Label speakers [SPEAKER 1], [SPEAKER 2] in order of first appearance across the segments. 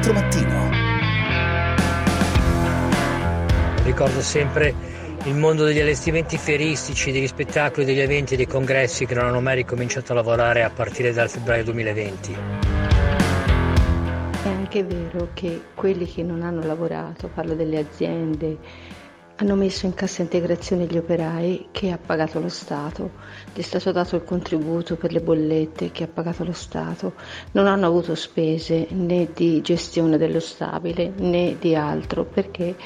[SPEAKER 1] 24 Mattino.
[SPEAKER 2] Ricordo sempre il mondo degli allestimenti fieristici, degli spettacoli, degli eventi e dei congressi che non hanno mai ricominciato a lavorare a partire dal febbraio 2020.
[SPEAKER 3] È anche vero che quelli che non hanno lavorato, parlo delle aziende, hanno messo in cassa integrazione gli operai che ha pagato lo Stato, gli è stato dato il contributo per le bollette che ha pagato lo Stato, non hanno avuto spese né di gestione dello stabile né di altro perché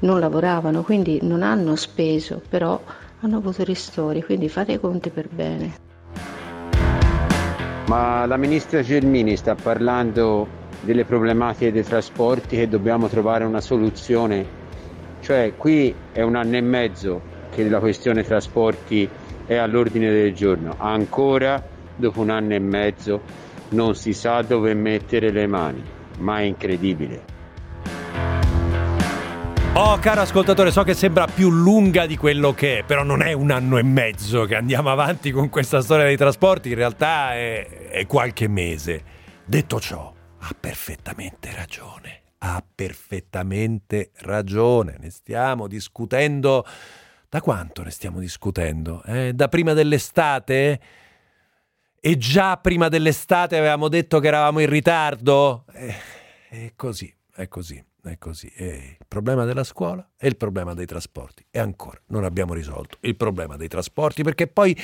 [SPEAKER 3] non lavoravano, quindi non hanno speso, però hanno avuto ristori, quindi fate i conti per bene.
[SPEAKER 4] Ma la ministra Gelmini sta parlando delle problematiche dei trasporti che dobbiamo trovare una soluzione. Cioè qui è un anno e mezzo che la questione trasporti è all'ordine del giorno. Ancora dopo un anno e mezzo non si sa dove mettere le mani, ma è incredibile.
[SPEAKER 5] Oh, caro ascoltatore, so che sembra più lunga di quello che è, però non è un anno e mezzo che andiamo avanti con questa storia dei trasporti, in realtà è, è qualche mese. Detto ciò, ha perfettamente ragione, ha perfettamente ragione. Ne stiamo discutendo. Da quanto ne stiamo discutendo? Eh, da prima dell'estate? E già prima dell'estate avevamo detto che eravamo in ritardo? Eh, è così, è così. È così. È il problema della scuola e il problema dei trasporti. E ancora non abbiamo risolto il problema dei trasporti perché poi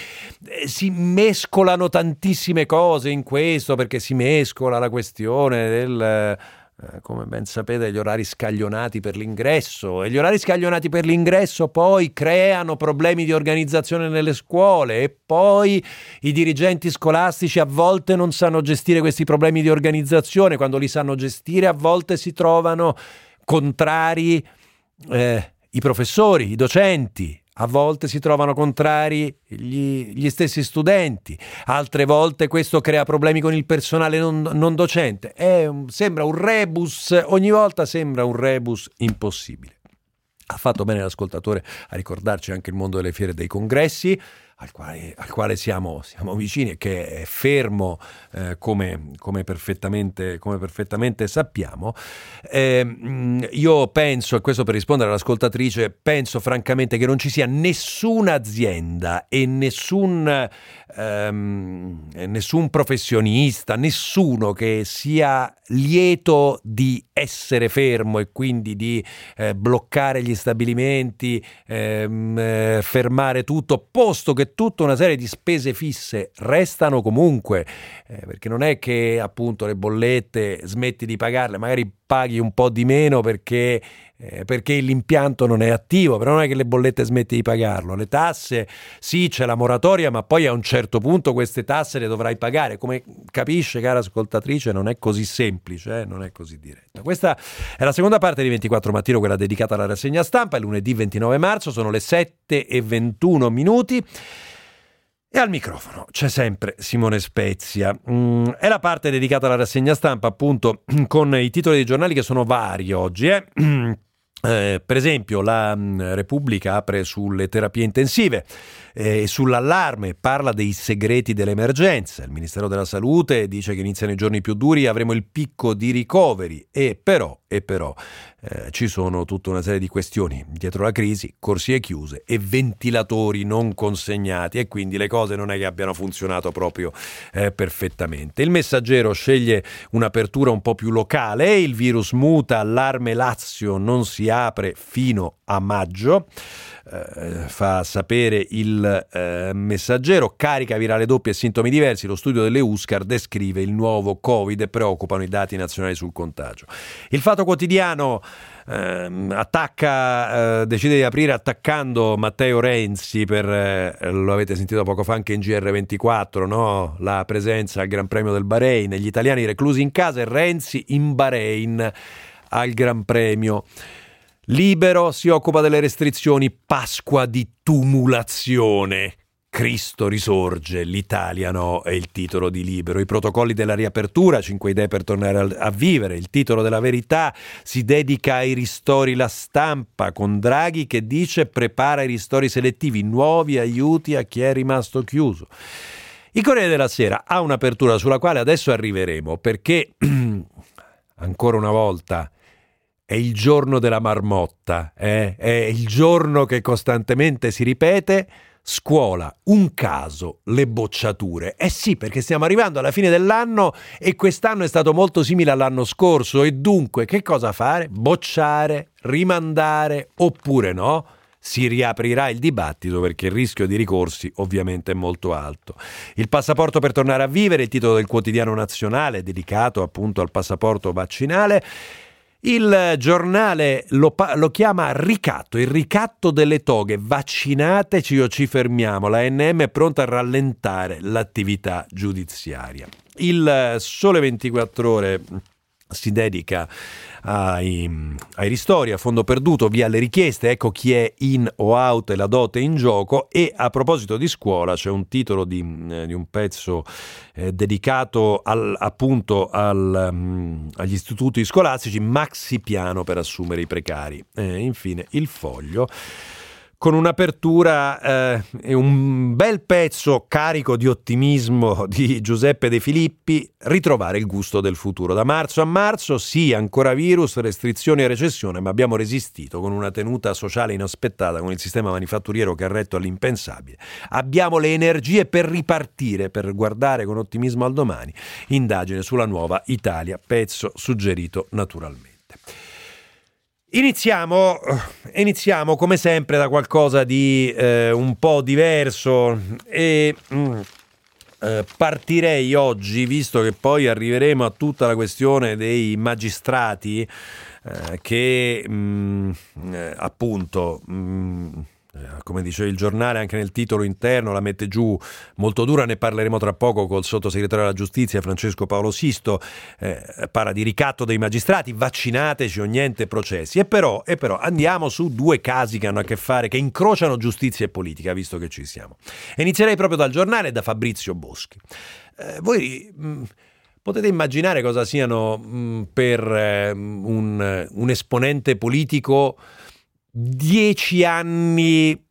[SPEAKER 5] eh, si mescolano tantissime cose in questo, perché si mescola la questione del eh, come ben sapete, gli orari scaglionati per l'ingresso e gli orari scaglionati per l'ingresso poi creano problemi di organizzazione nelle scuole e poi i dirigenti scolastici a volte non sanno gestire questi problemi di organizzazione, quando li sanno gestire a volte si trovano contrari eh, i professori, i docenti, a volte si trovano contrari gli, gli, stessi studenti, altre volte questo crea problemi con il personale non, non docente. Un, sembra un rebus, ogni volta sembra un rebus impossibile. Ha fatto bene l'ascoltatore a ricordarci anche il mondo delle fiere e dei congressi al quale, al quale siamo, siamo, vicini e che è fermo eh, come, come, perfettamente, come, perfettamente, sappiamo. Eh, io penso, e questo per rispondere all'ascoltatrice, penso francamente che non ci sia nessuna azienda e nessun, ehm, nessun professionista, nessuno che sia lieto di essere fermo e quindi di eh, bloccare gli stabilimenti, ehm, eh, fermare tutto, posto che tutta una serie di spese fisse restano comunque, eh, perché non è che appunto le bollette smetti di pagarle, magari paghi un po' di meno perché, eh, perché, l'impianto non è attivo, però non è che le bollette smetti di pagarlo. Le tasse, sì, c'è la moratoria, ma poi a un certo punto queste tasse le dovrai pagare. Come capisce, cara ascoltatrice, non è così semplice, eh? non è così diretta. Questa è la seconda parte di 24 Mattino, quella dedicata alla rassegna stampa, è lunedì 29 marzo, sono le 7 e 21 minuti. E al microfono c'è sempre Simone Spezia. Mm, è la parte dedicata alla rassegna stampa, appunto, con i titoli dei giornali che sono vari oggi. Eh? Eh, per esempio, la mm, Repubblica apre sulle terapie intensive eh, sull'allarme, parla dei segreti dell'emergenza. Il Ministero della Salute dice che iniziano i giorni più duri, avremo il picco di ricoveri e però, e però eh, ci sono tutta una serie di questioni dietro la crisi, corsie chiuse e ventilatori non consegnati e quindi le cose non è che abbiano funzionato proprio eh, perfettamente. Il messaggero sceglie un'apertura un po' più locale, il virus muta, allarme Lazio non si apre fino a maggio. Eh, fa sapere il eh, messaggero, carica virale doppia e sintomi diversi, lo studio delle USCAR descrive il nuovo Covid e preoccupano i dati nazionali sul contagio. Il Fatto Quotidiano eh, attacca, eh, decide di aprire attaccando Matteo Renzi per, eh, lo avete sentito poco fa anche in GR24, no? la presenza al Gran Premio del Bahrain, gli italiani reclusi in casa e Renzi in Bahrain al Gran Premio. Libero si occupa delle restrizioni, Pasqua di tumulazione. Cristo risorge, l'Italia no, è il titolo di Libero. I protocolli della riapertura, 5 idee per tornare a vivere. Il titolo della verità si dedica ai ristori la stampa, con Draghi che dice prepara i ristori selettivi, nuovi aiuti a chi è rimasto chiuso. Il Corriere della Sera ha un'apertura sulla quale adesso arriveremo perché ancora una volta, è il giorno della marmotta, eh? è il giorno che costantemente si ripete. Scuola, un caso, le bocciature. Eh sì, perché stiamo arrivando alla fine dell'anno e quest'anno è stato molto simile all'anno scorso e dunque che cosa fare? Bocciare, rimandare oppure no? si riaprirà il dibattito perché il rischio di ricorsi ovviamente è molto alto. Il passaporto per tornare a vivere, il titolo del quotidiano nazionale dedicato appunto al passaporto vaccinale. Il giornale lo, lo, chiama ricatto, il ricatto delle toghe. Vaccinateci o ci fermiamo. La NM è pronta a rallentare l'attività giudiziaria. Il Sole 24 Ore si dedica ai, ai, ristori a fondo perduto via le richieste, ecco chi è in o out e la dote in gioco e a proposito di scuola c'è un titolo di, eh, di un pezzo eh, dedicato al, appunto al, um, agli istituti scolastici, maxi piano per assumere i precari. E infine il foglio con un'apertura eh, e un bel pezzo carico di ottimismo di Giuseppe De Filippi, ritrovare il gusto del futuro. Da marzo a marzo, sì, ancora virus, restrizioni e recessione, ma abbiamo resistito con una tenuta sociale inaspettata, con il sistema manifatturiero che ha retto all'impensabile. Abbiamo le energie per ripartire, per guardare con ottimismo al domani. Indagine sulla nuova Italia, pezzo suggerito naturalmente. Iniziamo, iniziamo, come sempre da qualcosa di eh, un po' diverso e mm, eh, partirei oggi, visto che poi arriveremo a tutta la questione dei magistrati eh, che mm, eh, appunto... Mm, eh, come dice il giornale anche nel titolo interno la mette giù molto dura, ne parleremo tra poco col sottosegretario della giustizia Francesco Paolo Sisto, eh, parla di ricatto dei magistrati, vaccinateci o niente processi. E però, e però andiamo su due casi che hanno a che fare, che incrociano giustizia e politica, visto che ci siamo. E inizierei proprio dal giornale da Fabrizio Boschi. Eh, voi... Mh, mm, Potete immaginare cosa siano mh, mm, per eh, un, un esponente politico dieci anni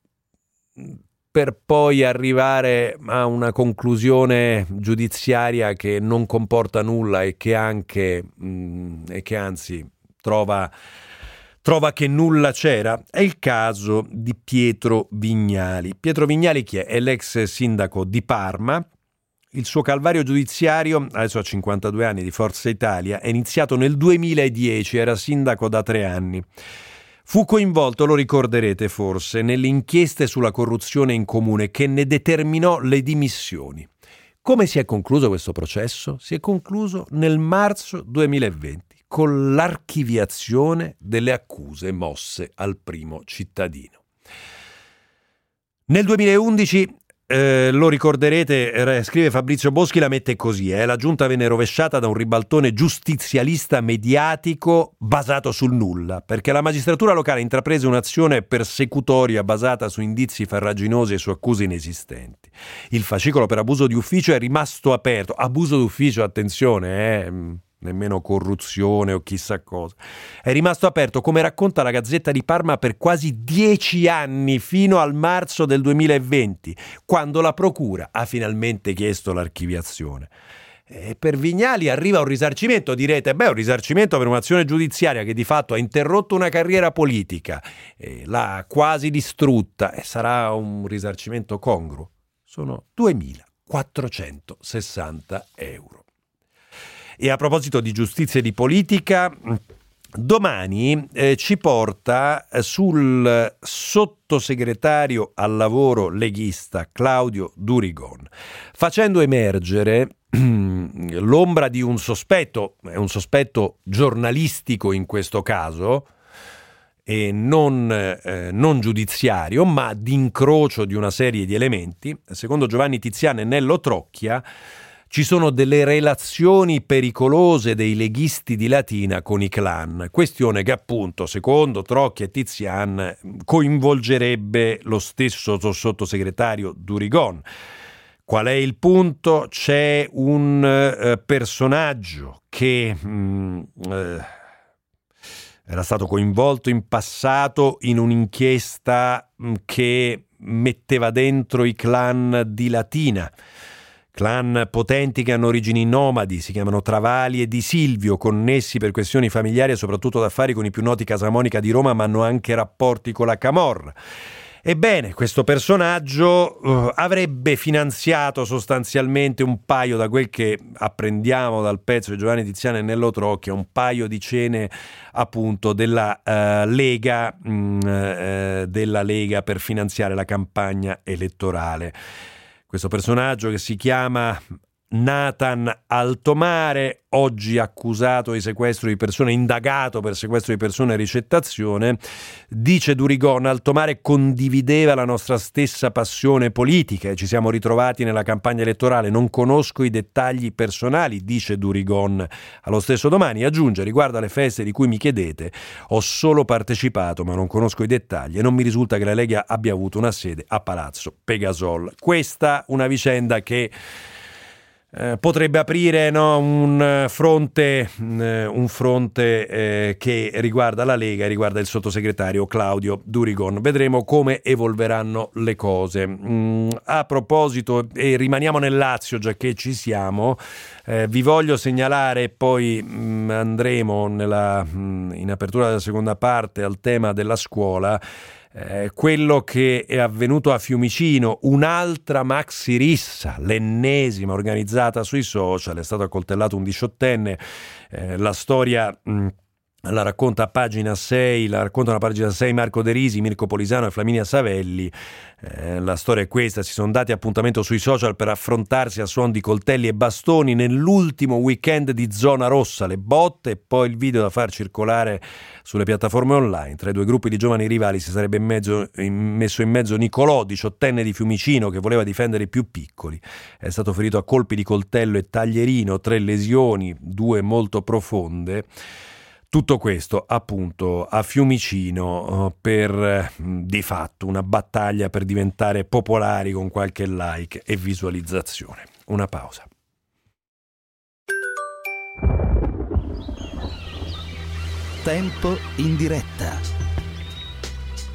[SPEAKER 5] per poi arrivare a una conclusione giudiziaria che non comporta nulla e che anche mh, mm, e che anzi trova, trova che nulla c'era, è il caso di Pietro Vignali. Pietro Vignali chi è? È l'ex sindaco di Parma. Il suo calvario giudiziario, adesso ha 52 anni di Forza Italia, è iniziato nel 2010, era sindaco da tre anni. Fu coinvolto, lo ricorderete forse, nelle inchieste sulla corruzione in comune che ne determinò le dimissioni. Come si è concluso questo processo? Si è concluso nel marzo 2020 con l'archiviazione delle accuse mosse al primo cittadino. Nel 2011 eh, lo ricorderete, scrive Fabrizio Boschi, la mette così, eh, la giunta venne rovesciata da un ribaltone giustizialista mediatico basato sul nulla, perché la magistratura locale intraprese un'azione persecutoria basata su indizi farraginosi e su accuse inesistenti. Il fascicolo per abuso di ufficio è rimasto aperto, abuso d'ufficio, attenzione, eh, nemmeno corruzione o chissà cosa. È rimasto aperto, come racconta la Gazzetta di Parma, per quasi dieci anni, fino al marzo del 2020, quando la Procura ha finalmente chiesto l'archiviazione. E per Vignali arriva un risarcimento, direte, beh, un risarcimento per un'azione giudiziaria che di fatto ha interrotto una carriera politica, l'ha quasi distrutta e sarà un risarcimento congruo. Sono 2.460 euro. E a proposito di giustizia e di politica, domani eh, ci porta eh, sul sottosegretario al lavoro leghista Claudio Durigon, facendo emergere l'ombra di un sospetto, è un sospetto giornalistico in questo caso, e non, eh, non, giudiziario, ma di incrocio di una serie di elementi. Secondo Giovanni Tiziano e Nello Trocchia, ci sono delle relazioni pericolose dei leghisti di Latina con i clan, questione che appunto, secondo Trocchi e Tizian, coinvolgerebbe lo stesso sottosegretario Durigon. Qual è il punto? C'è un eh, personaggio che mh, mm, eh, era stato coinvolto in passato in un'inchiesta mm, che metteva dentro i clan di Latina Clan potenti che hanno origini nomadi, si chiamano Travali e Di Silvio, connessi per questioni familiari e soprattutto d'affari con i più noti Casamonica di Roma, ma hanno anche rapporti con la Camorra. Ebbene, questo personaggio uh, avrebbe finanziato sostanzialmente un paio, da quel che apprendiamo dal pezzo di Giovanni Tiziano e Nello Trocchia, un paio di cene appunto della, uh, Lega, mh, mm, uh, della Lega per finanziare la campagna elettorale questo personaggio che si chiama Nathan Altomare, oggi accusato di sequestro di persone, indagato per sequestro di persone e ricettazione, dice Durigon, Altomare condivideva la nostra stessa passione politica e ci siamo ritrovati nella campagna elettorale, non conosco i dettagli personali, dice Durigon. Allo stesso domani aggiunge, riguardo alle feste di cui mi chiedete, ho solo partecipato ma non conosco i dettagli e non mi risulta che la Lega abbia avuto una sede a Palazzo Pegasol. Questa una vicenda che eh, potrebbe aprire no, un fronte, eh, un fronte eh, che riguarda la Lega e riguarda il sottosegretario Claudio Durigon. Vedremo come evolveranno le cose. Mm, a proposito, e rimaniamo nel Lazio già che ci siamo, eh, vi voglio segnalare, poi mh, mm, andremo nella, mh, mm, in apertura della seconda parte al tema della scuola. Eh, quello che è avvenuto a Fiumicino, un'altra maxi rissa, l'ennesima organizzata sui social, è stato accoltellato un diciottenne, eh, la storia... Mh, la racconta a pagina 6, la raccontano a pagina 6 Marco De Risi, Mirko Polisano e Flaminia Savelli. Eh, la storia è questa: si sono dati appuntamento sui social per affrontarsi a suon di coltelli e bastoni nell'ultimo weekend di zona rossa, le botte e poi il video da far circolare sulle piattaforme online. Tra i due gruppi di giovani rivali si sarebbe in mezzo, in, messo in mezzo Nicolò, diciottenne di Fiumicino, che voleva difendere i più piccoli. È stato ferito a colpi di coltello e taglierino, tre lesioni, due molto profonde. Tutto questo appunto a Fiumicino eh, per di fatto una battaglia per diventare popolari con qualche like e visualizzazione. Una pausa.
[SPEAKER 1] Tempo in diretta.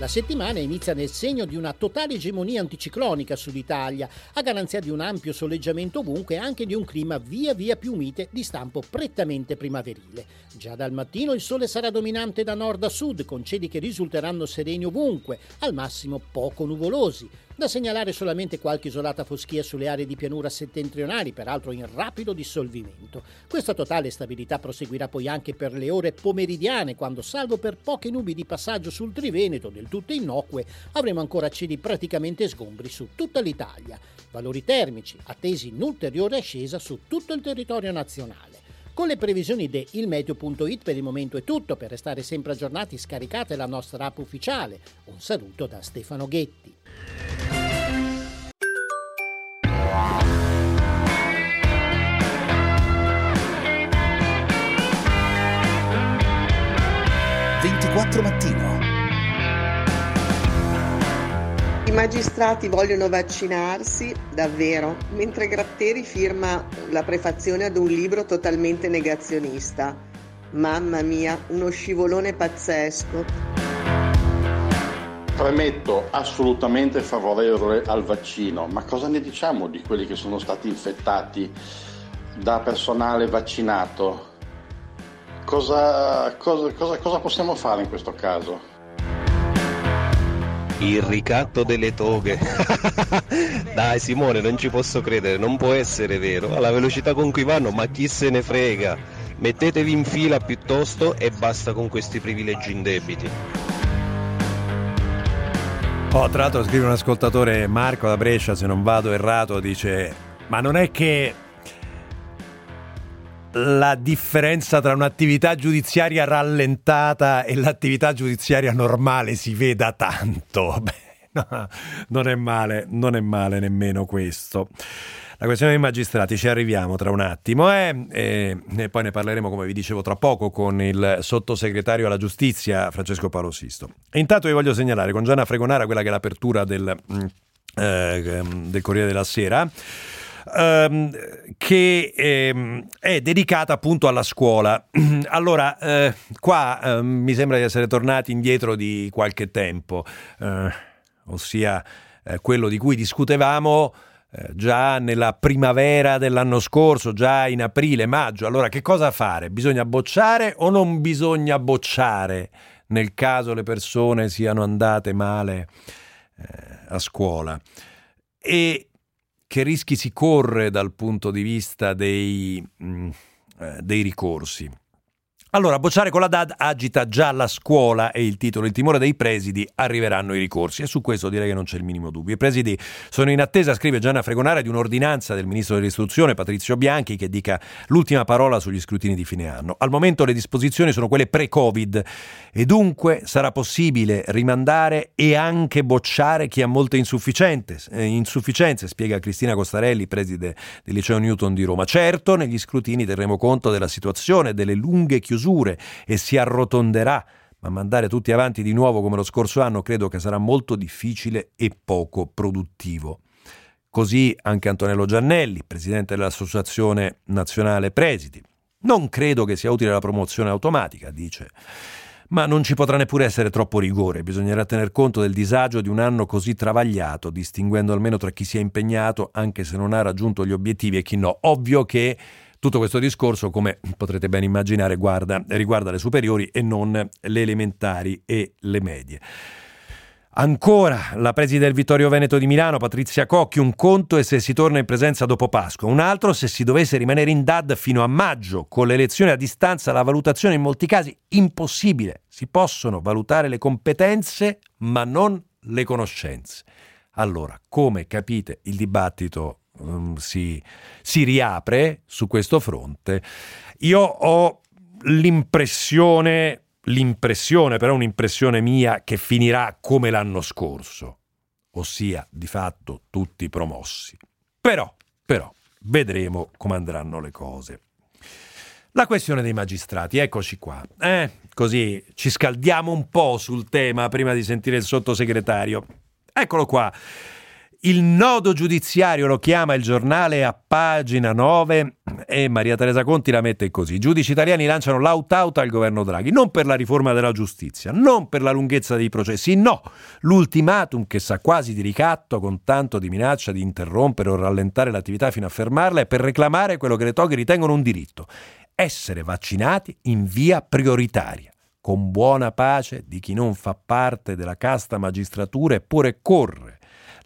[SPEAKER 6] La settimana inizia nel segno di una totale egemonia anticiclonica sull'Italia, a garanzia di un ampio soleggiamento ovunque e anche di un clima via via più mite di stampo prettamente primaverile. Già dal mattino il sole sarà dominante da nord a sud, con cieli che risulteranno sereni ovunque, al massimo poco nuvolosi. Da segnalare solamente qualche isolata foschia sulle aree di pianura settentrionali, peraltro in rapido dissolvimento. Questa totale stabilità proseguirà poi anche per le ore pomeridiane, quando, salvo per poche nubi di passaggio sul Triveneto, del tutto innocue, avremo ancora cieli praticamente sgombri su tutta l'Italia. Valori termici attesi in ulteriore ascesa su tutto il territorio nazionale. Con le previsioni di ilmeteo.it per il momento è tutto, per restare sempre aggiornati scaricate la nostra app ufficiale. Un saluto da Stefano Ghetti.
[SPEAKER 7] Magistrati vogliono vaccinarsi, davvero, mentre Gratteri firma la prefazione ad un libro totalmente negazionista. Mamma mia, uno scivolone pazzesco.
[SPEAKER 8] Premetto assolutamente favorevole al vaccino, ma cosa ne diciamo di quelli che sono stati infettati da personale vaccinato? Cosa, cosa, cosa, cosa possiamo fare in questo caso?
[SPEAKER 9] Il ricatto delle toghe. Dai Simone, non ci posso credere, non può essere vero. Alla velocità con cui vanno, ma chi se ne frega? Mettetevi in fila piuttosto e basta con questi privilegi indebiti.
[SPEAKER 5] Oh, tra l'altro scrive un ascoltatore Marco da Brescia, se non vado errato, dice ma non è che la differenza tra un'attività giudiziaria rallentata e l'attività giudiziaria normale si veda tanto. Beh, no, non è male, non è male nemmeno questo. La questione dei magistrati ci arriviamo tra un attimo eh? e, e, poi ne parleremo, come vi dicevo, tra poco con il sottosegretario alla giustizia Francesco Paolo Sisto. E intanto vi voglio segnalare con Gianna Fregonara quella che è l'apertura del, mm, eh, del Corriere della Sera ehm, che ehm, è dedicata appunto alla scuola. allora, eh, qua eh, mi sembra di essere tornati indietro di qualche tempo, eh, ossia eh, quello di cui discutevamo eh, già nella primavera dell'anno scorso, già in aprile, maggio. Allora che cosa fare? Bisogna bocciare o non bisogna bocciare nel caso le persone siano andate male eh, a scuola? E che rischi si corre dal punto di vista dei, mh, mm, eh, dei ricorsi? Allora, bocciare con la DAD agita già la scuola e il titolo Il timore dei presidi arriveranno i ricorsi e su questo direi che non c'è il minimo dubbio. I presidi sono in attesa, scrive Gianna Fregonara, di un'ordinanza del ministro dell'istruzione Patrizio Bianchi che dica l'ultima parola sugli scrutini di fine anno. Al momento le disposizioni sono quelle pre-Covid e dunque sarà possibile rimandare e anche bocciare chi ha molte insufficienze, eh, insufficienze spiega Cristina Costarelli, preside del liceo Newton di Roma. Certo, negli scrutini terremo conto della situazione, delle lunghe chiusure chiusure e si arrotonderà, ma mandare tutti avanti di nuovo come lo scorso anno credo che sarà molto difficile e poco produttivo. Così anche Antonello Giannelli, presidente dell'Associazione Nazionale Presidi. Non credo che sia utile la promozione automatica, dice. Ma non ci potrà neppure essere troppo rigore, bisognerà tener conto del disagio di un anno così travagliato, distinguendo almeno tra chi si è impegnato, anche se non ha raggiunto gli obiettivi, e chi no. Ovvio che tutto questo discorso, come potrete ben immaginare, guarda, riguarda le superiori e non le elementari e le medie. Ancora la preside del Vittorio Veneto di Milano, Patrizia Cocchi, un conto e se si torna in presenza dopo Pasqua, un altro se si dovesse rimanere in DAD fino a maggio, con le elezioni a distanza la valutazione in molti casi impossibile. Si possono valutare le competenze ma non le conoscenze. Allora, come capite, il dibattito um, si, si riapre su questo fronte. Io ho l'impressione, l'impressione, però un'impressione mia, che finirà come l'anno scorso, ossia di fatto tutti promossi. Però, però, vedremo come andranno le cose. La questione dei magistrati, eccoci qua. Eh, così ci scaldiamo un po' sul tema prima di sentire il sottosegretario. Eccolo qua. Il nodo giudiziario lo chiama il giornale a pagina 9 e Maria Teresa Conti la mette così. I giudici italiani lanciano l'out-out al governo Draghi, non per la riforma della giustizia, non per la lunghezza dei processi, no. L'ultimatum che sa quasi di ricatto con tanto di minaccia di interrompere o rallentare l'attività fino a fermarla è per reclamare quello che le toghe ritengono un diritto, essere vaccinati in via prioritaria con buona pace di chi non fa parte della casta magistratura eppure corre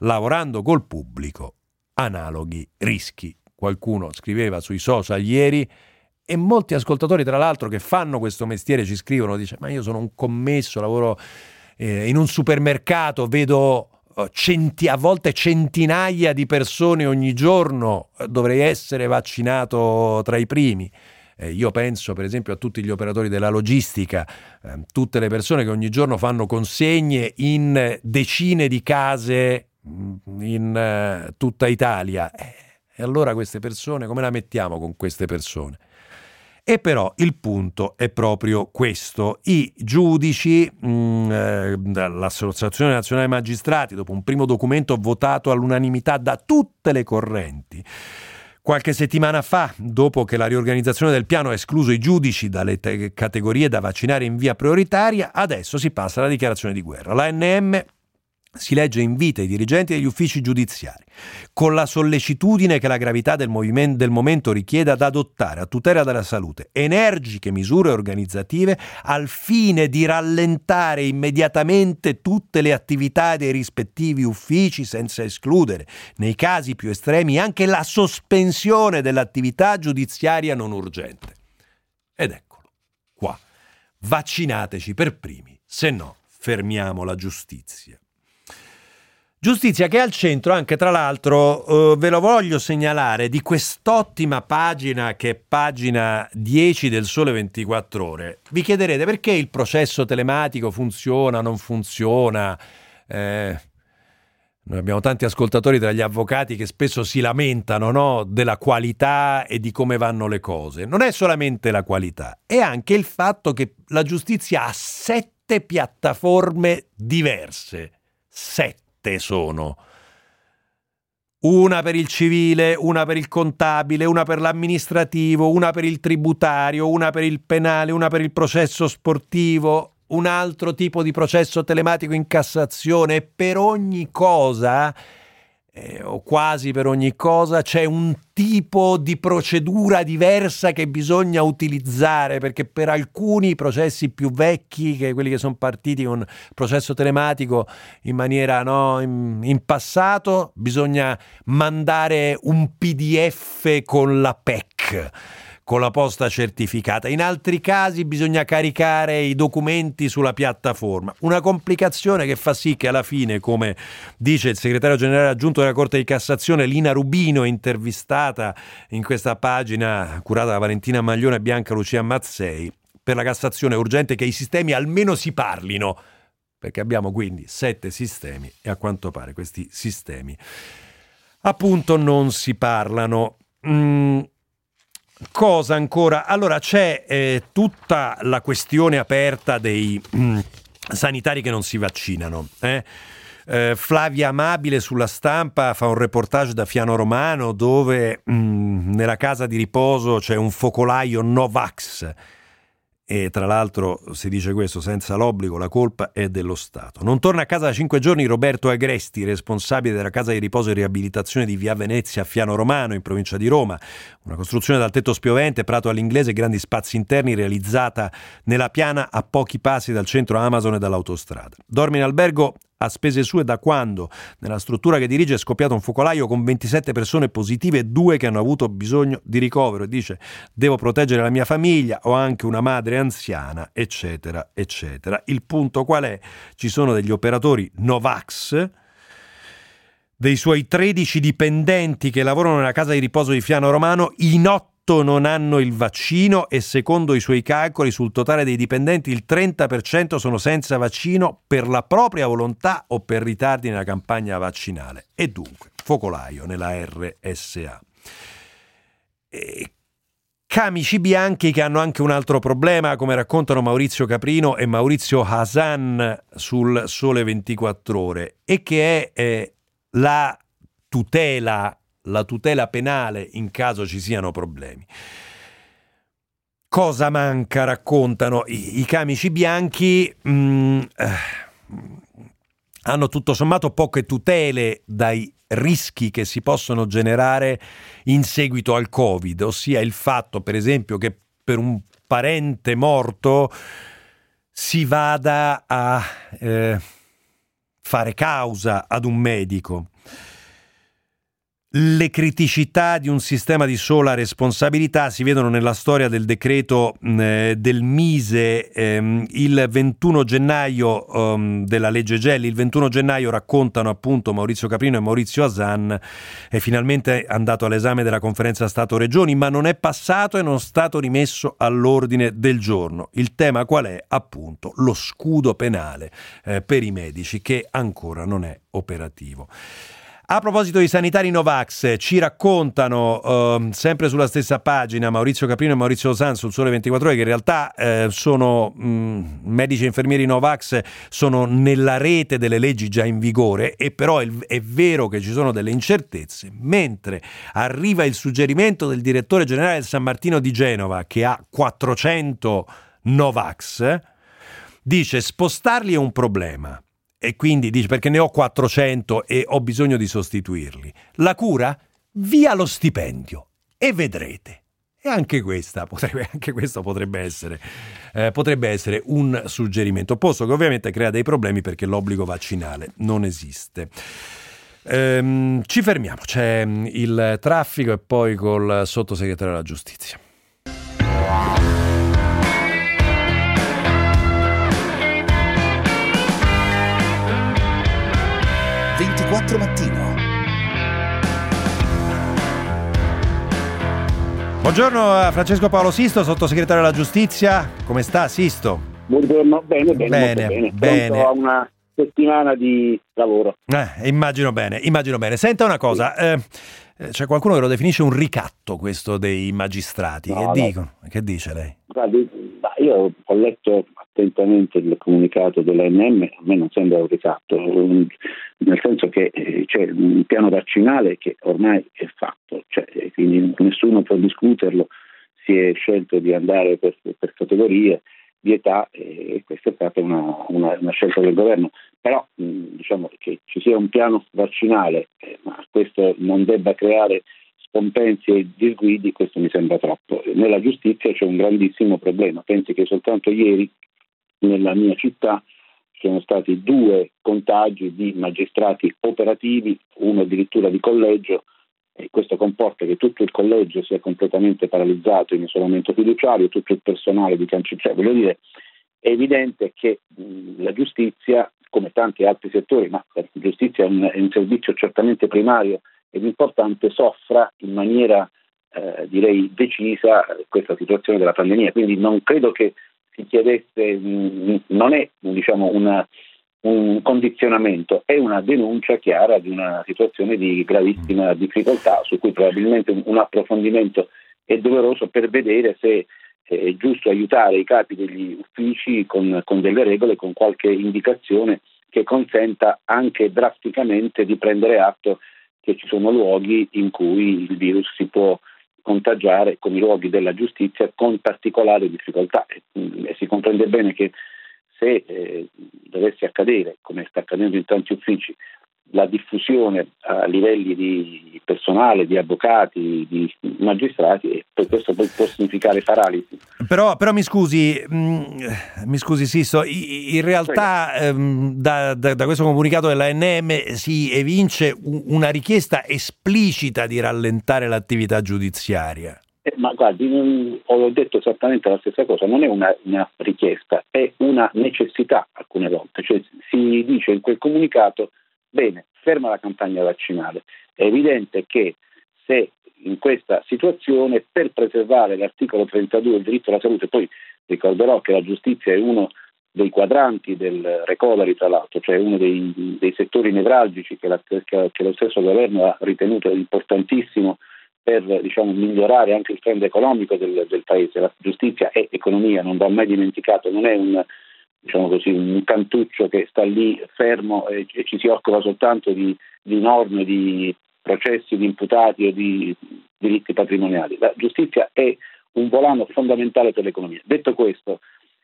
[SPEAKER 5] lavorando col pubblico, analoghi rischi. Qualcuno scriveva sui social ieri e molti ascoltatori, tra l'altro, che fanno questo mestiere ci scrivono, dice ma io sono un commesso, lavoro eh, in un supermercato, vedo eh, centi, a volte centinaia di persone ogni giorno, eh, dovrei essere vaccinato tra i primi. Eh, io penso per esempio a tutti gli operatori della logistica, eh, tutte le persone che ogni giorno fanno consegne in decine di case in uh, tutta Italia. Eh, e allora queste persone, come la mettiamo con queste persone? E però il punto è proprio questo. I giudici, mm, eh, l'Associazione Nazionale Magistrati, dopo un primo documento votato all'unanimità da tutte le correnti, Qualche settimana fa, dopo che la riorganizzazione del piano ha escluso i giudici dalle te- categorie da vaccinare in via prioritaria, adesso si passa alla dichiarazione di guerra. L'ANM si legge invita i dirigenti degli uffici giudiziari, con la sollecitudine che la gravità del, del, momento richiede ad adottare a tutela della salute energiche misure organizzative al fine di rallentare immediatamente tutte le attività dei rispettivi uffici senza escludere, nei casi più estremi, anche la sospensione dell'attività giudiziaria non urgente. Ed eccolo, qua. Vaccinateci per primi, se no fermiamo la giustizia. Giustizia che è al centro anche tra l'altro, eh, ve lo voglio segnalare, di quest'ottima pagina che è pagina 10 del Sole 24 ore. Vi chiederete perché il processo telematico funziona, non funziona. Eh, noi abbiamo tanti ascoltatori tra gli avvocati che spesso si lamentano no, della qualità e di come vanno le cose. Non è solamente la qualità, è anche il fatto che la giustizia ha sette piattaforme diverse. Sette sette sono. Una per il civile, una per il contabile, una per l'amministrativo, una per il tributario, una per il penale, una per il processo sportivo, un altro tipo di processo telematico in Cassazione per ogni cosa eh, o quasi per ogni cosa, c'è un tipo di procedura diversa che bisogna utilizzare perché per alcuni processi più vecchi, che quelli che sono partiti con processo telematico in maniera no, in, in passato, bisogna mandare un PDF con la PEC con la posta certificata. In altri casi bisogna caricare i documenti sulla piattaforma. Una complicazione che fa sì che alla fine, come dice il segretario generale aggiunto della Corte di Cassazione, Lina Rubino, intervistata in questa pagina curata da Valentina Maglione e Bianca Lucia Mazzei, per la Cassazione è urgente che i sistemi almeno si parlino perché abbiamo quindi sette sistemi e a quanto pare questi sistemi appunto non si parlano. Mm, Cosa ancora? Allora c'è eh, tutta la questione aperta dei mm, sanitari che non si vaccinano. Eh? Eh, Flavia Amabile sulla stampa fa un reportage da Fiano Romano dove mm, nella casa di riposo c'è un focolaio Novax e tra l'altro si dice questo senza l'obbligo, la colpa è dello Stato. Non torna a casa da cinque giorni Roberto Agresti, responsabile della casa di riposo e riabilitazione di Via Venezia a Fiano Romano, in provincia di Roma. Una costruzione dal tetto spiovente, prato all'inglese, grandi spazi interni, realizzata nella piana a pochi passi dal centro Amazon e dall'autostrada. Dorme in albergo a spese sue da quando nella struttura che dirige è scoppiato un focolaio con 27 persone positive e due che hanno avuto bisogno di ricovero e dice devo proteggere la mia famiglia, ho anche una madre anziana, eccetera, eccetera. Il punto qual è? Ci sono degli operatori Novax dei suoi 13 dipendenti che lavorano nella casa di riposo di Fiano Romano, in otto non hanno il vaccino e secondo i suoi calcoli sul totale dei dipendenti il 30% sono senza vaccino per la propria volontà o per ritardi nella campagna vaccinale. E dunque, focolaio nella RSA. E camici bianchi che hanno anche un altro problema, come raccontano Maurizio Caprino e Maurizio Hasan sul Sole 24 Ore, e che è eh, la tutela la tutela penale in caso ci siano problemi. Cosa manca, raccontano i, i camici bianchi? Mm, eh, hanno tutto sommato poche tutele dai rischi che si possono generare in seguito al Covid, ossia il fatto, per esempio, che per un parente morto si vada a eh, fare causa ad un medico le criticità di un sistema di sola responsabilità si vedono nella storia del decreto eh, del Mise ehm, il 21 gennaio ehm, della legge Gelli. Il 21 gennaio raccontano appunto Maurizio Caprino e Maurizio Asan è finalmente andato all'esame della conferenza Stato-Regioni, ma non è passato e non è stato rimesso all'ordine del giorno. Il tema qual è? Appunto lo scudo penale eh, per i medici che ancora non è operativo. A proposito di sanitari Novax, ci raccontano eh, sempre sulla stessa pagina Maurizio Caprino e Maurizio Osan sul Sole 24 Ore che in realtà eh, sono mh, medici e infermieri Novax, sono nella rete delle leggi già in vigore e però è, è vero che ci sono delle incertezze, mentre arriva il suggerimento del direttore generale del San Martino di Genova che ha 400 Novax, dice spostarli è un problema e quindi dice perché ne ho 400 e ho bisogno di sostituirli. La cura? Via lo stipendio e vedrete. E anche, potrebbe, anche questo potrebbe essere, eh, potrebbe essere un suggerimento, posto che ovviamente crea dei problemi perché l'obbligo vaccinale non esiste. Ehm, ci fermiamo, c'è il traffico e poi col sottosegretario della giustizia. Buongiorno a Francesco Paolo Sisto, sottosegretario della giustizia. Come sta Sisto?
[SPEAKER 10] Buongiorno, bene, bene,
[SPEAKER 5] bene.
[SPEAKER 10] bene.
[SPEAKER 5] bene.
[SPEAKER 10] a una settimana di lavoro.
[SPEAKER 5] Eh, immagino bene, immagino bene. Senta una cosa, eh, eh, c'è qualcuno che lo definisce un ricatto questo dei magistrati. No, che, no. Dicono? che dice lei?
[SPEAKER 10] Guardi, io ho letto attentamente il comunicato dell'ANM, a me non sembra un ricatto, nel senso che eh, c'è un piano vaccinale che ormai è fatto, cioè, quindi nessuno può discuterlo, si è scelto di andare per, per categorie di età e questa è stata una, una, una scelta del governo, però diciamo che ci sia un piano vaccinale, eh, ma questo non debba creare scompensi e disguidi, questo mi sembra troppo. Nella giustizia c'è un grandissimo problema. Pensi che soltanto ieri nella mia città ci sono stati due contagi di magistrati operativi, uno addirittura di collegio, e questo comporta che tutto il collegio sia completamente paralizzato in isolamento fiduciario, tutto il personale di cancelleria. Voglio dire, è evidente che la giustizia, come tanti altri settori, ma la giustizia è un, è un servizio certamente primario ed importante, soffra in maniera eh, direi decisa questa situazione della pandemia. Quindi non credo che si chiedesse, non è diciamo, una un condizionamento, è una denuncia chiara di una situazione di gravissima difficoltà su cui probabilmente un, approfondimento è doveroso per vedere se è giusto aiutare i capi degli uffici con, con delle regole, con qualche indicazione che consenta anche drasticamente di prendere atto che ci sono luoghi in cui il virus si può contagiare come i luoghi della giustizia con particolare difficoltà. E, e si comprende bene che se eh, dovesse accadere, come sta accadendo in tanti uffici, la diffusione a livelli di personale, di avvocati, di magistrati, e questo poi può significare paralisi.
[SPEAKER 5] Però, però mi scusi, mh, mm, mi scusi Sisto, in realtà ehm, da, da, da, questo comunicato dell'ANM si evince una richiesta esplicita di rallentare l'attività giudiziaria.
[SPEAKER 10] Eh, ma guardi, non, ho detto esattamente la stessa cosa, non è una, una, richiesta, è una necessità alcune volte. Cioè, si dice in quel comunicato, bene, ferma la campagna vaccinale. È evidente che se in questa situazione, per preservare l'articolo 32 il diritto alla salute, poi ricorderò che la giustizia è uno dei quadranti del recovery, tra l'altro, cioè uno dei, dei settori nevralgici che, la, che, lo stesso governo ha ritenuto importantissimo per diciamo, migliorare anche il trend economico del, del, paese. La giustizia è economia, non va mai dimenticato, non è un, diciamo così, un cantuccio che sta lì fermo e, e ci si occupa soltanto di, di, norme, di processi di imputati o di diritti patrimoniali. La giustizia è un volano fondamentale per l'economia. Detto questo,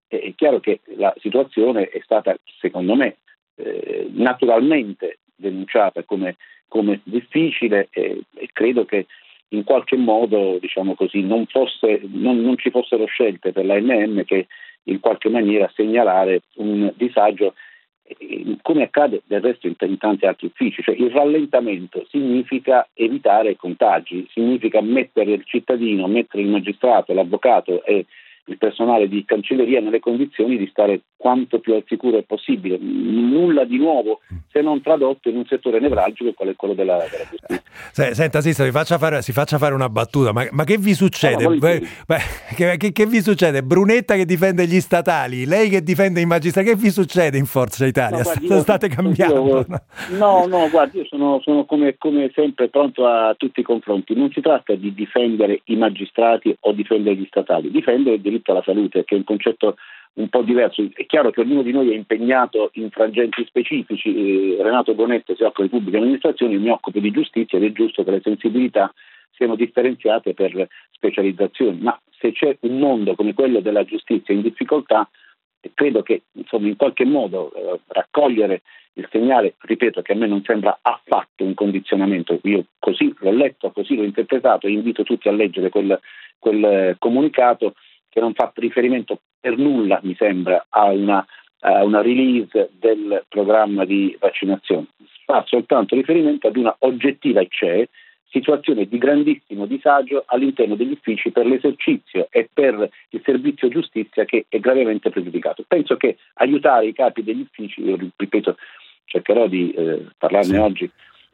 [SPEAKER 10] è chiaro che la situazione è stata, secondo me, eh, naturalmente denunciata come, come difficile e, e credo che in qualche modo diciamo così, non, fosse, non, non ci fossero scelte per l'ANM che in qualche maniera segnalare un disagio eh, come accade del resto in, tanti altri uffici, cioè il rallentamento significa evitare contagi, significa mettere il cittadino, mettere il magistrato, l'avvocato e il personale di cancelleria nelle condizioni di stare quanto più al sicuro possibile. Nulla di nuovo se non tradotto in un settore nevralgico qual è quello della, della giustizia.
[SPEAKER 5] Senta, Sista, si faccia fare, si faccia fare una battuta, ma, ma che vi succede? No, Beh, che, che, che, vi succede? Brunetta che difende gli statali, lei che difende i magistrati, che vi succede in Forza Italia? No, guardi, io, State cambiando? Io,
[SPEAKER 10] no, no, guardi, io sono, sono come, come sempre pronto a tutti i confronti. Non si tratta di difendere i magistrati o difendere gli statali, difendere il diritto alla salute, che è un concetto un po' diverso. È chiaro che ognuno di noi è impegnato in frangenti specifici. Eh, Renato Bonetto si occupa di pubbliche amministrazioni, io mi occupo di giustizia ed è giusto che le sensibilità siano differenziate per specializzazioni. Ma se c'è un mondo come quello della giustizia in difficoltà, credo che insomma, in qualche modo eh, raccogliere il segnale, ripeto, che a me non sembra affatto un condizionamento, io così l'ho letto, così l'ho interpretato e invito tutti a leggere quel, quel comunicato che non fa riferimento per nulla, mi sembra, a una, a una release del programma di vaccinazione, fa soltanto riferimento ad una oggettiva CE, situazione di grandissimo disagio all'interno degli uffici per l'esercizio e per il servizio giustizia che è gravemente pregiudicato. Penso che aiutare i capi degli uffici, io ripeto, cercherò di eh, parlarne sì. oggi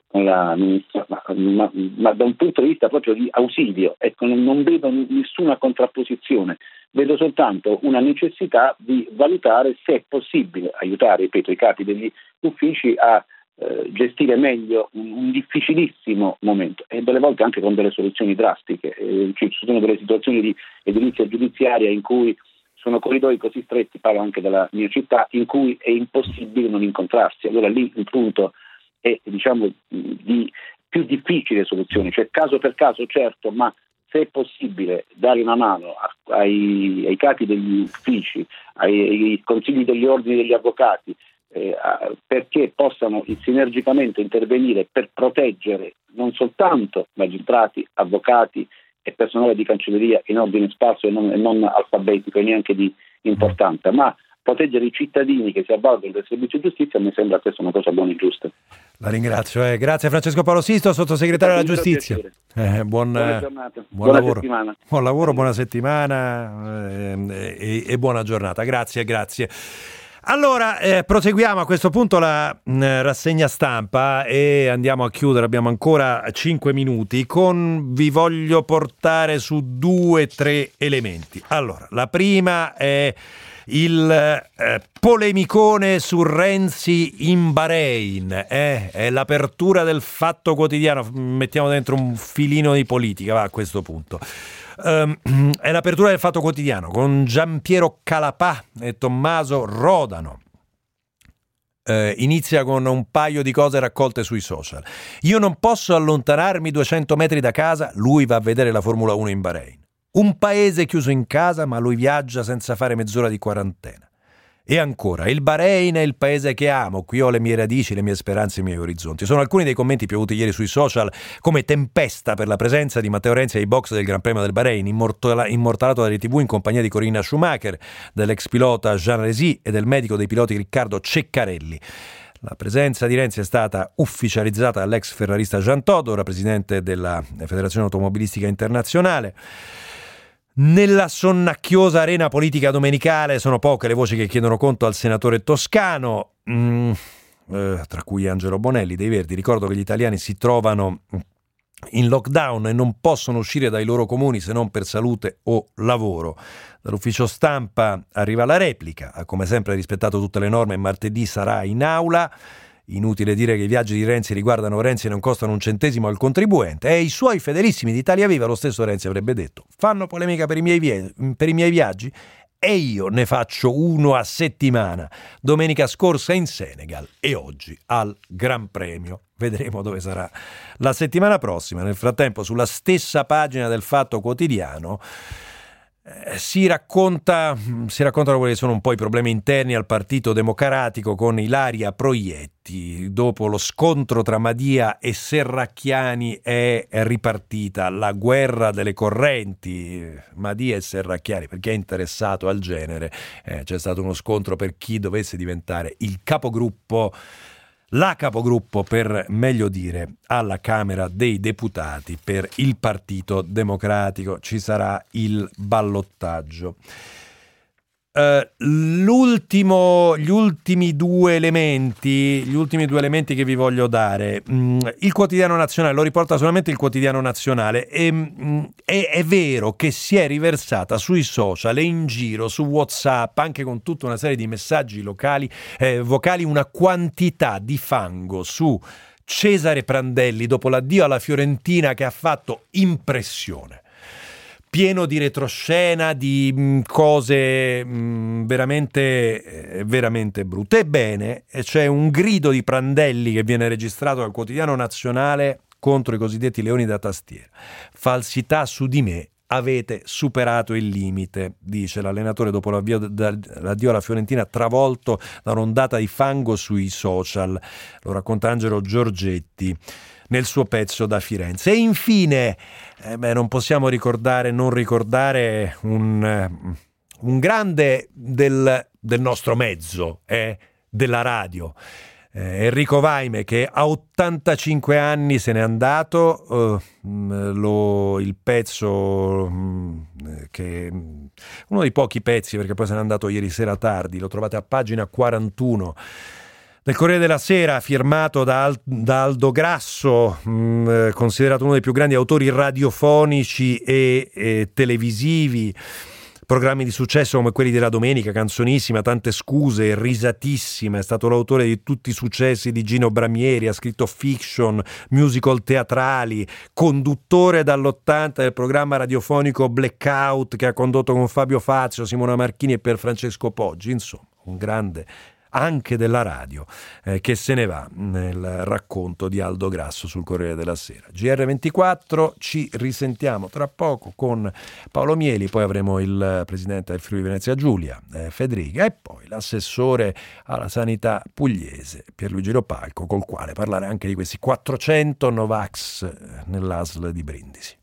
[SPEAKER 10] con la ministra, ma, ma, ma, da un punto di vista proprio di ausilio, ecco, non, vedo nessuna contrapposizione, vedo soltanto una necessità di valutare se è possibile aiutare, ripeto, i capi degli uffici a eh, gestire meglio un, un, difficilissimo momento e delle volte anche con delle soluzioni drastiche. Eh, ci sono delle situazioni di edilizia giudiziaria in cui sono corridoi così stretti, parlo anche della mia città, in cui è impossibile non incontrarsi. Allora lì il punto è diciamo, di più difficile soluzione, cioè caso per caso certo, ma se è possibile dare una mano ai, ai capi degli uffici, ai, ai, consigli degli ordini degli avvocati, eh, perché possano sinergicamente intervenire per proteggere non soltanto magistrati, avvocati e personale di cancelleria in ordine sparso e non, e non alfabetico e neanche di importanza, ma proteggere i cittadini che si avvalgono del servizio di giustizia mi sembra questa una cosa buona e giusta.
[SPEAKER 5] La ringrazio, eh. grazie Francesco Paolo Sisto, sottosegretario della giustizia. Eh, buon,
[SPEAKER 10] buona giornata,
[SPEAKER 5] buon
[SPEAKER 10] buona
[SPEAKER 5] lavoro.
[SPEAKER 10] settimana.
[SPEAKER 5] Buon lavoro, buona settimana eh, e, e buona giornata. Grazie, grazie. Allora, eh, proseguiamo a questo punto la mh, rassegna stampa e andiamo a chiudere, abbiamo ancora 5 minuti, con vi voglio portare su due o tre elementi. Allora, la prima è il eh, polemicone su Renzi in Bahrain, eh? è l'apertura del fatto quotidiano, mettiamo dentro un filino di politica va, a questo punto. Um, è l'apertura del Fatto Quotidiano con Giampiero Calapà e Tommaso Rodano. Uh, inizia con un paio di cose raccolte sui social. Io non posso allontanarmi 200 metri da casa, lui va a vedere la Formula 1 in Bahrain. Un paese chiuso in casa, ma lui viaggia senza fare mezz'ora di quarantena. E ancora, il Bahrain è il paese che amo, qui ho le mie radici, le mie speranze i miei orizzonti. Sono alcuni dei commenti piovuti ieri sui social come tempesta per la presenza di Matteo Renzi ai box del Gran Premio del Bahrain, immortala- immortalato dalle TV in compagnia di Corinna Schumacher, dell'ex pilota Jean Resi e del medico dei piloti Riccardo Ceccarelli. La presenza di Renzi è stata ufficializzata dall'ex ferrarista Jean Todt, ora presidente della Federazione Automobilistica Internazionale. Nella sonnacchiosa arena politica domenicale sono poche le voci che chiedono conto al senatore toscano, mm, eh, tra cui Angelo Bonelli dei Verdi. Ricordo che gli italiani si trovano in lockdown e non possono uscire dai loro comuni se non per salute o lavoro. Dall'ufficio stampa arriva la replica, ha come sempre rispettato tutte le norme martedì sarà in aula. Inutile dire che i viaggi di Renzi riguardano Renzi e non costano un centesimo al contribuente. E i suoi fedelissimi di Italia Viva, lo stesso Renzi avrebbe detto, fanno polemica per i miei, vie- per i miei viaggi e io ne faccio uno a settimana. Domenica scorsa in Senegal e oggi al Gran Premio. Vedremo dove sarà la settimana prossima. Nel frattempo, sulla stessa pagina del Fatto Quotidiano si, racconta, si raccontano quelli che sono un po' i problemi interni al Partito Democratico con Ilaria Proietti. Dopo lo scontro tra Madia e Serracchiani è ripartita la guerra delle correnti. Madia e Serracchiani, perché è interessato al genere, eh, c'è stato uno scontro per chi dovesse diventare il capogruppo la capogruppo, per meglio dire, alla Camera dei Deputati per il Partito Democratico. Ci sarà il ballottaggio. Uh, gli ultimi due elementi, gli ultimi due elementi che vi voglio dare. Mm, il quotidiano nazionale lo riporta solamente il quotidiano nazionale. E, mm, è, è, vero che si è riversata sui social e in giro, su WhatsApp, anche con tutta una serie di messaggi locali, eh, vocali, una quantità di fango su Cesare Prandelli dopo l'addio alla Fiorentina che ha fatto impressione pieno di retroscena, di mm, cose mm, veramente, eh, veramente brutte. Ebbene, c'è un grido di Prandelli che viene registrato dal quotidiano nazionale contro i cosiddetti leoni da tastiera. Falsità su di me, avete superato il limite, dice l'allenatore dopo l'avvio, l'addio alla Fiorentina travolto da un'ondata di fango sui social. Lo racconta Angelo Giorgetti nel suo pezzo da Firenze. E infine, eh beh, non possiamo ricordare, non ricordare un, eh, un grande del, del, nostro mezzo, eh, della radio. Eh, Enrico Vaime che a 85 anni se n'è andato, eh, lo, il pezzo mm, che uno dei pochi pezzi perché poi se n'è andato ieri sera tardi, lo trovate a pagina 41 del Corriere della Sera, firmato da, da Aldo Grasso, mh, mm, eh, considerato uno dei più grandi autori radiofonici e, e televisivi. Programmi di successo come quelli della domenica, canzonissima, tante scuse, risatissima, è stato l'autore di tutti i successi di Gino Bramieri, ha scritto fiction, musical teatrali, conduttore dall'80 del programma radiofonico Blackout che ha condotto con Fabio Fazio, Simona Marchini e per Francesco Poggi, insomma, un grande anche della radio eh, che se ne va nel racconto di Aldo Grasso sul Corriere della Sera. GR24 ci risentiamo tra poco con Paolo Mieli, poi avremo il presidente del Friuli Venezia Giulia, eh, Federica e poi l'assessore alla sanità pugliese Pierluigi Lopalco col quale parlare anche di questi 400 Novax eh, nell'ASL di Brindisi.